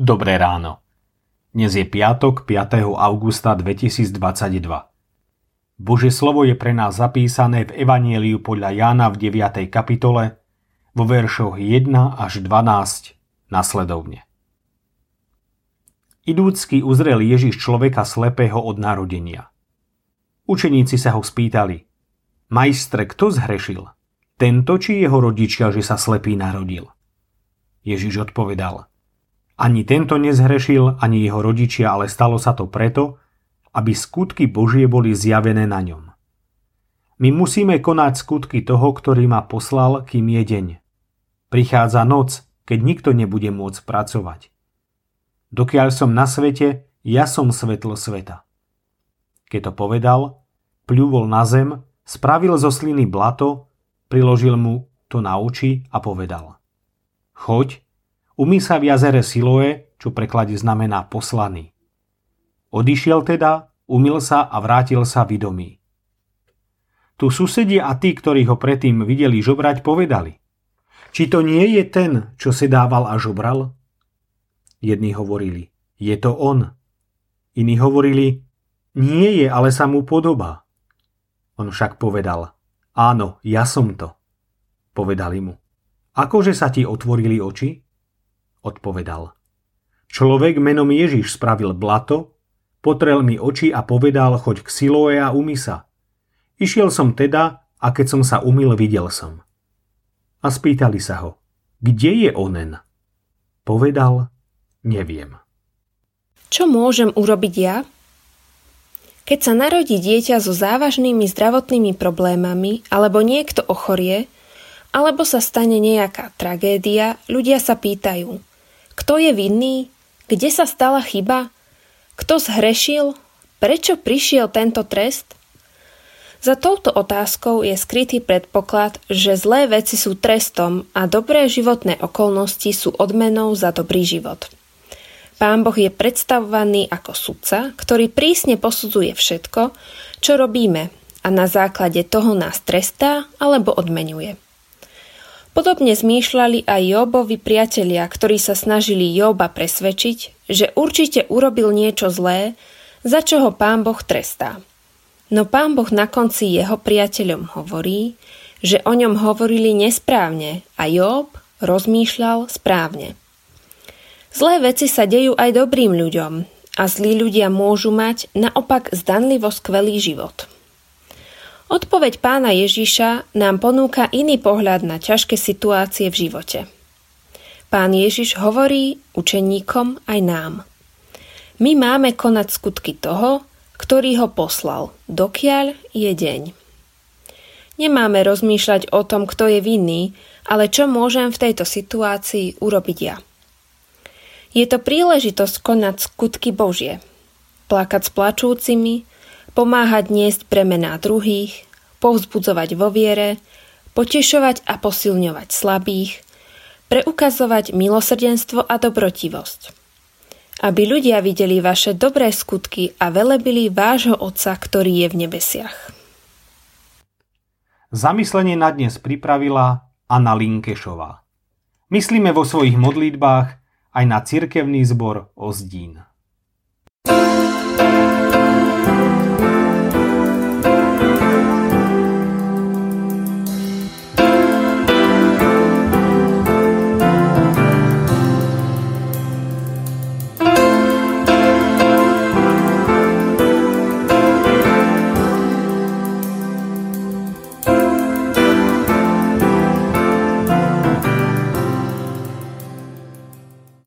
Dobré ráno. Dnes je piatok 5. augusta 2022. Bože slovo je pre nás zapísané v Evanieliu podľa Jána v 9. kapitole vo veršoch 1 až 12 nasledovne. Idúcky uzrel Ježiš človeka slepého od narodenia. Učeníci sa ho spýtali, majstre, kto zhrešil? Tento či jeho rodičia, že sa slepý narodil? Ježiš odpovedal, ani tento nezhrešil, ani jeho rodičia, ale stalo sa to preto, aby skutky Božie boli zjavené na ňom. My musíme konať skutky toho, ktorý ma poslal, kým je deň. Prichádza noc, keď nikto nebude môcť pracovať. Dokiaľ som na svete, ja som svetlo sveta. Keď to povedal, pľúvol na zem, spravil zo sliny blato, priložil mu to na oči a povedal. Choď, umí sa v jazere Siloe, čo preklade znamená poslaný. Odišiel teda, umil sa a vrátil sa vidomý. Tu susedia a tí, ktorí ho predtým videli žobrať, povedali. Či to nie je ten, čo si dával a žobral? Jedni hovorili, je to on. Iní hovorili, nie je, ale sa mu podobá. On však povedal, áno, ja som to. Povedali mu, akože sa ti otvorili oči? Odpovedal, človek menom Ježiš spravil blato, potrel mi oči a povedal, choď k Siloe a umy sa. Išiel som teda a keď som sa umil, videl som. A spýtali sa ho, kde je onen? Povedal, Neviem. Čo môžem urobiť ja? Keď sa narodí dieťa so závažnými zdravotnými problémami alebo niekto ochorie, alebo sa stane nejaká tragédia, ľudia sa pýtajú, kto je vinný, kde sa stala chyba, kto zhrešil, prečo prišiel tento trest? Za touto otázkou je skrytý predpoklad, že zlé veci sú trestom a dobré životné okolnosti sú odmenou za dobrý život. Pán Boh je predstavovaný ako sudca, ktorý prísne posudzuje všetko, čo robíme a na základe toho nás trestá alebo odmenuje. Podobne zmýšľali aj Jobovi priatelia, ktorí sa snažili Joba presvedčiť, že určite urobil niečo zlé, za čo ho pán Boh trestá. No pán Boh na konci jeho priateľom hovorí, že o ňom hovorili nesprávne a Job rozmýšľal správne. Zlé veci sa dejú aj dobrým ľuďom a zlí ľudia môžu mať naopak zdanlivo skvelý život. Odpoveď pána Ježiša nám ponúka iný pohľad na ťažké situácie v živote. Pán Ježiš hovorí učeníkom aj nám. My máme konať skutky toho, ktorý ho poslal, dokiaľ je deň. Nemáme rozmýšľať o tom, kto je vinný, ale čo môžem v tejto situácii urobiť ja. Je to príležitosť konať skutky Božie. Plakať s plačúcimi, pomáhať niesť bremená druhých, povzbudzovať vo viere, potešovať a posilňovať slabých, preukazovať milosrdenstvo a dobrotivosť. Aby ľudia videli vaše dobré skutky a velebili vášho Otca, ktorý je v nebesiach. Zamyslenie na dnes pripravila Anna Linkešová. Myslíme vo svojich modlitbách aj na cirkevný zbor Ozdín.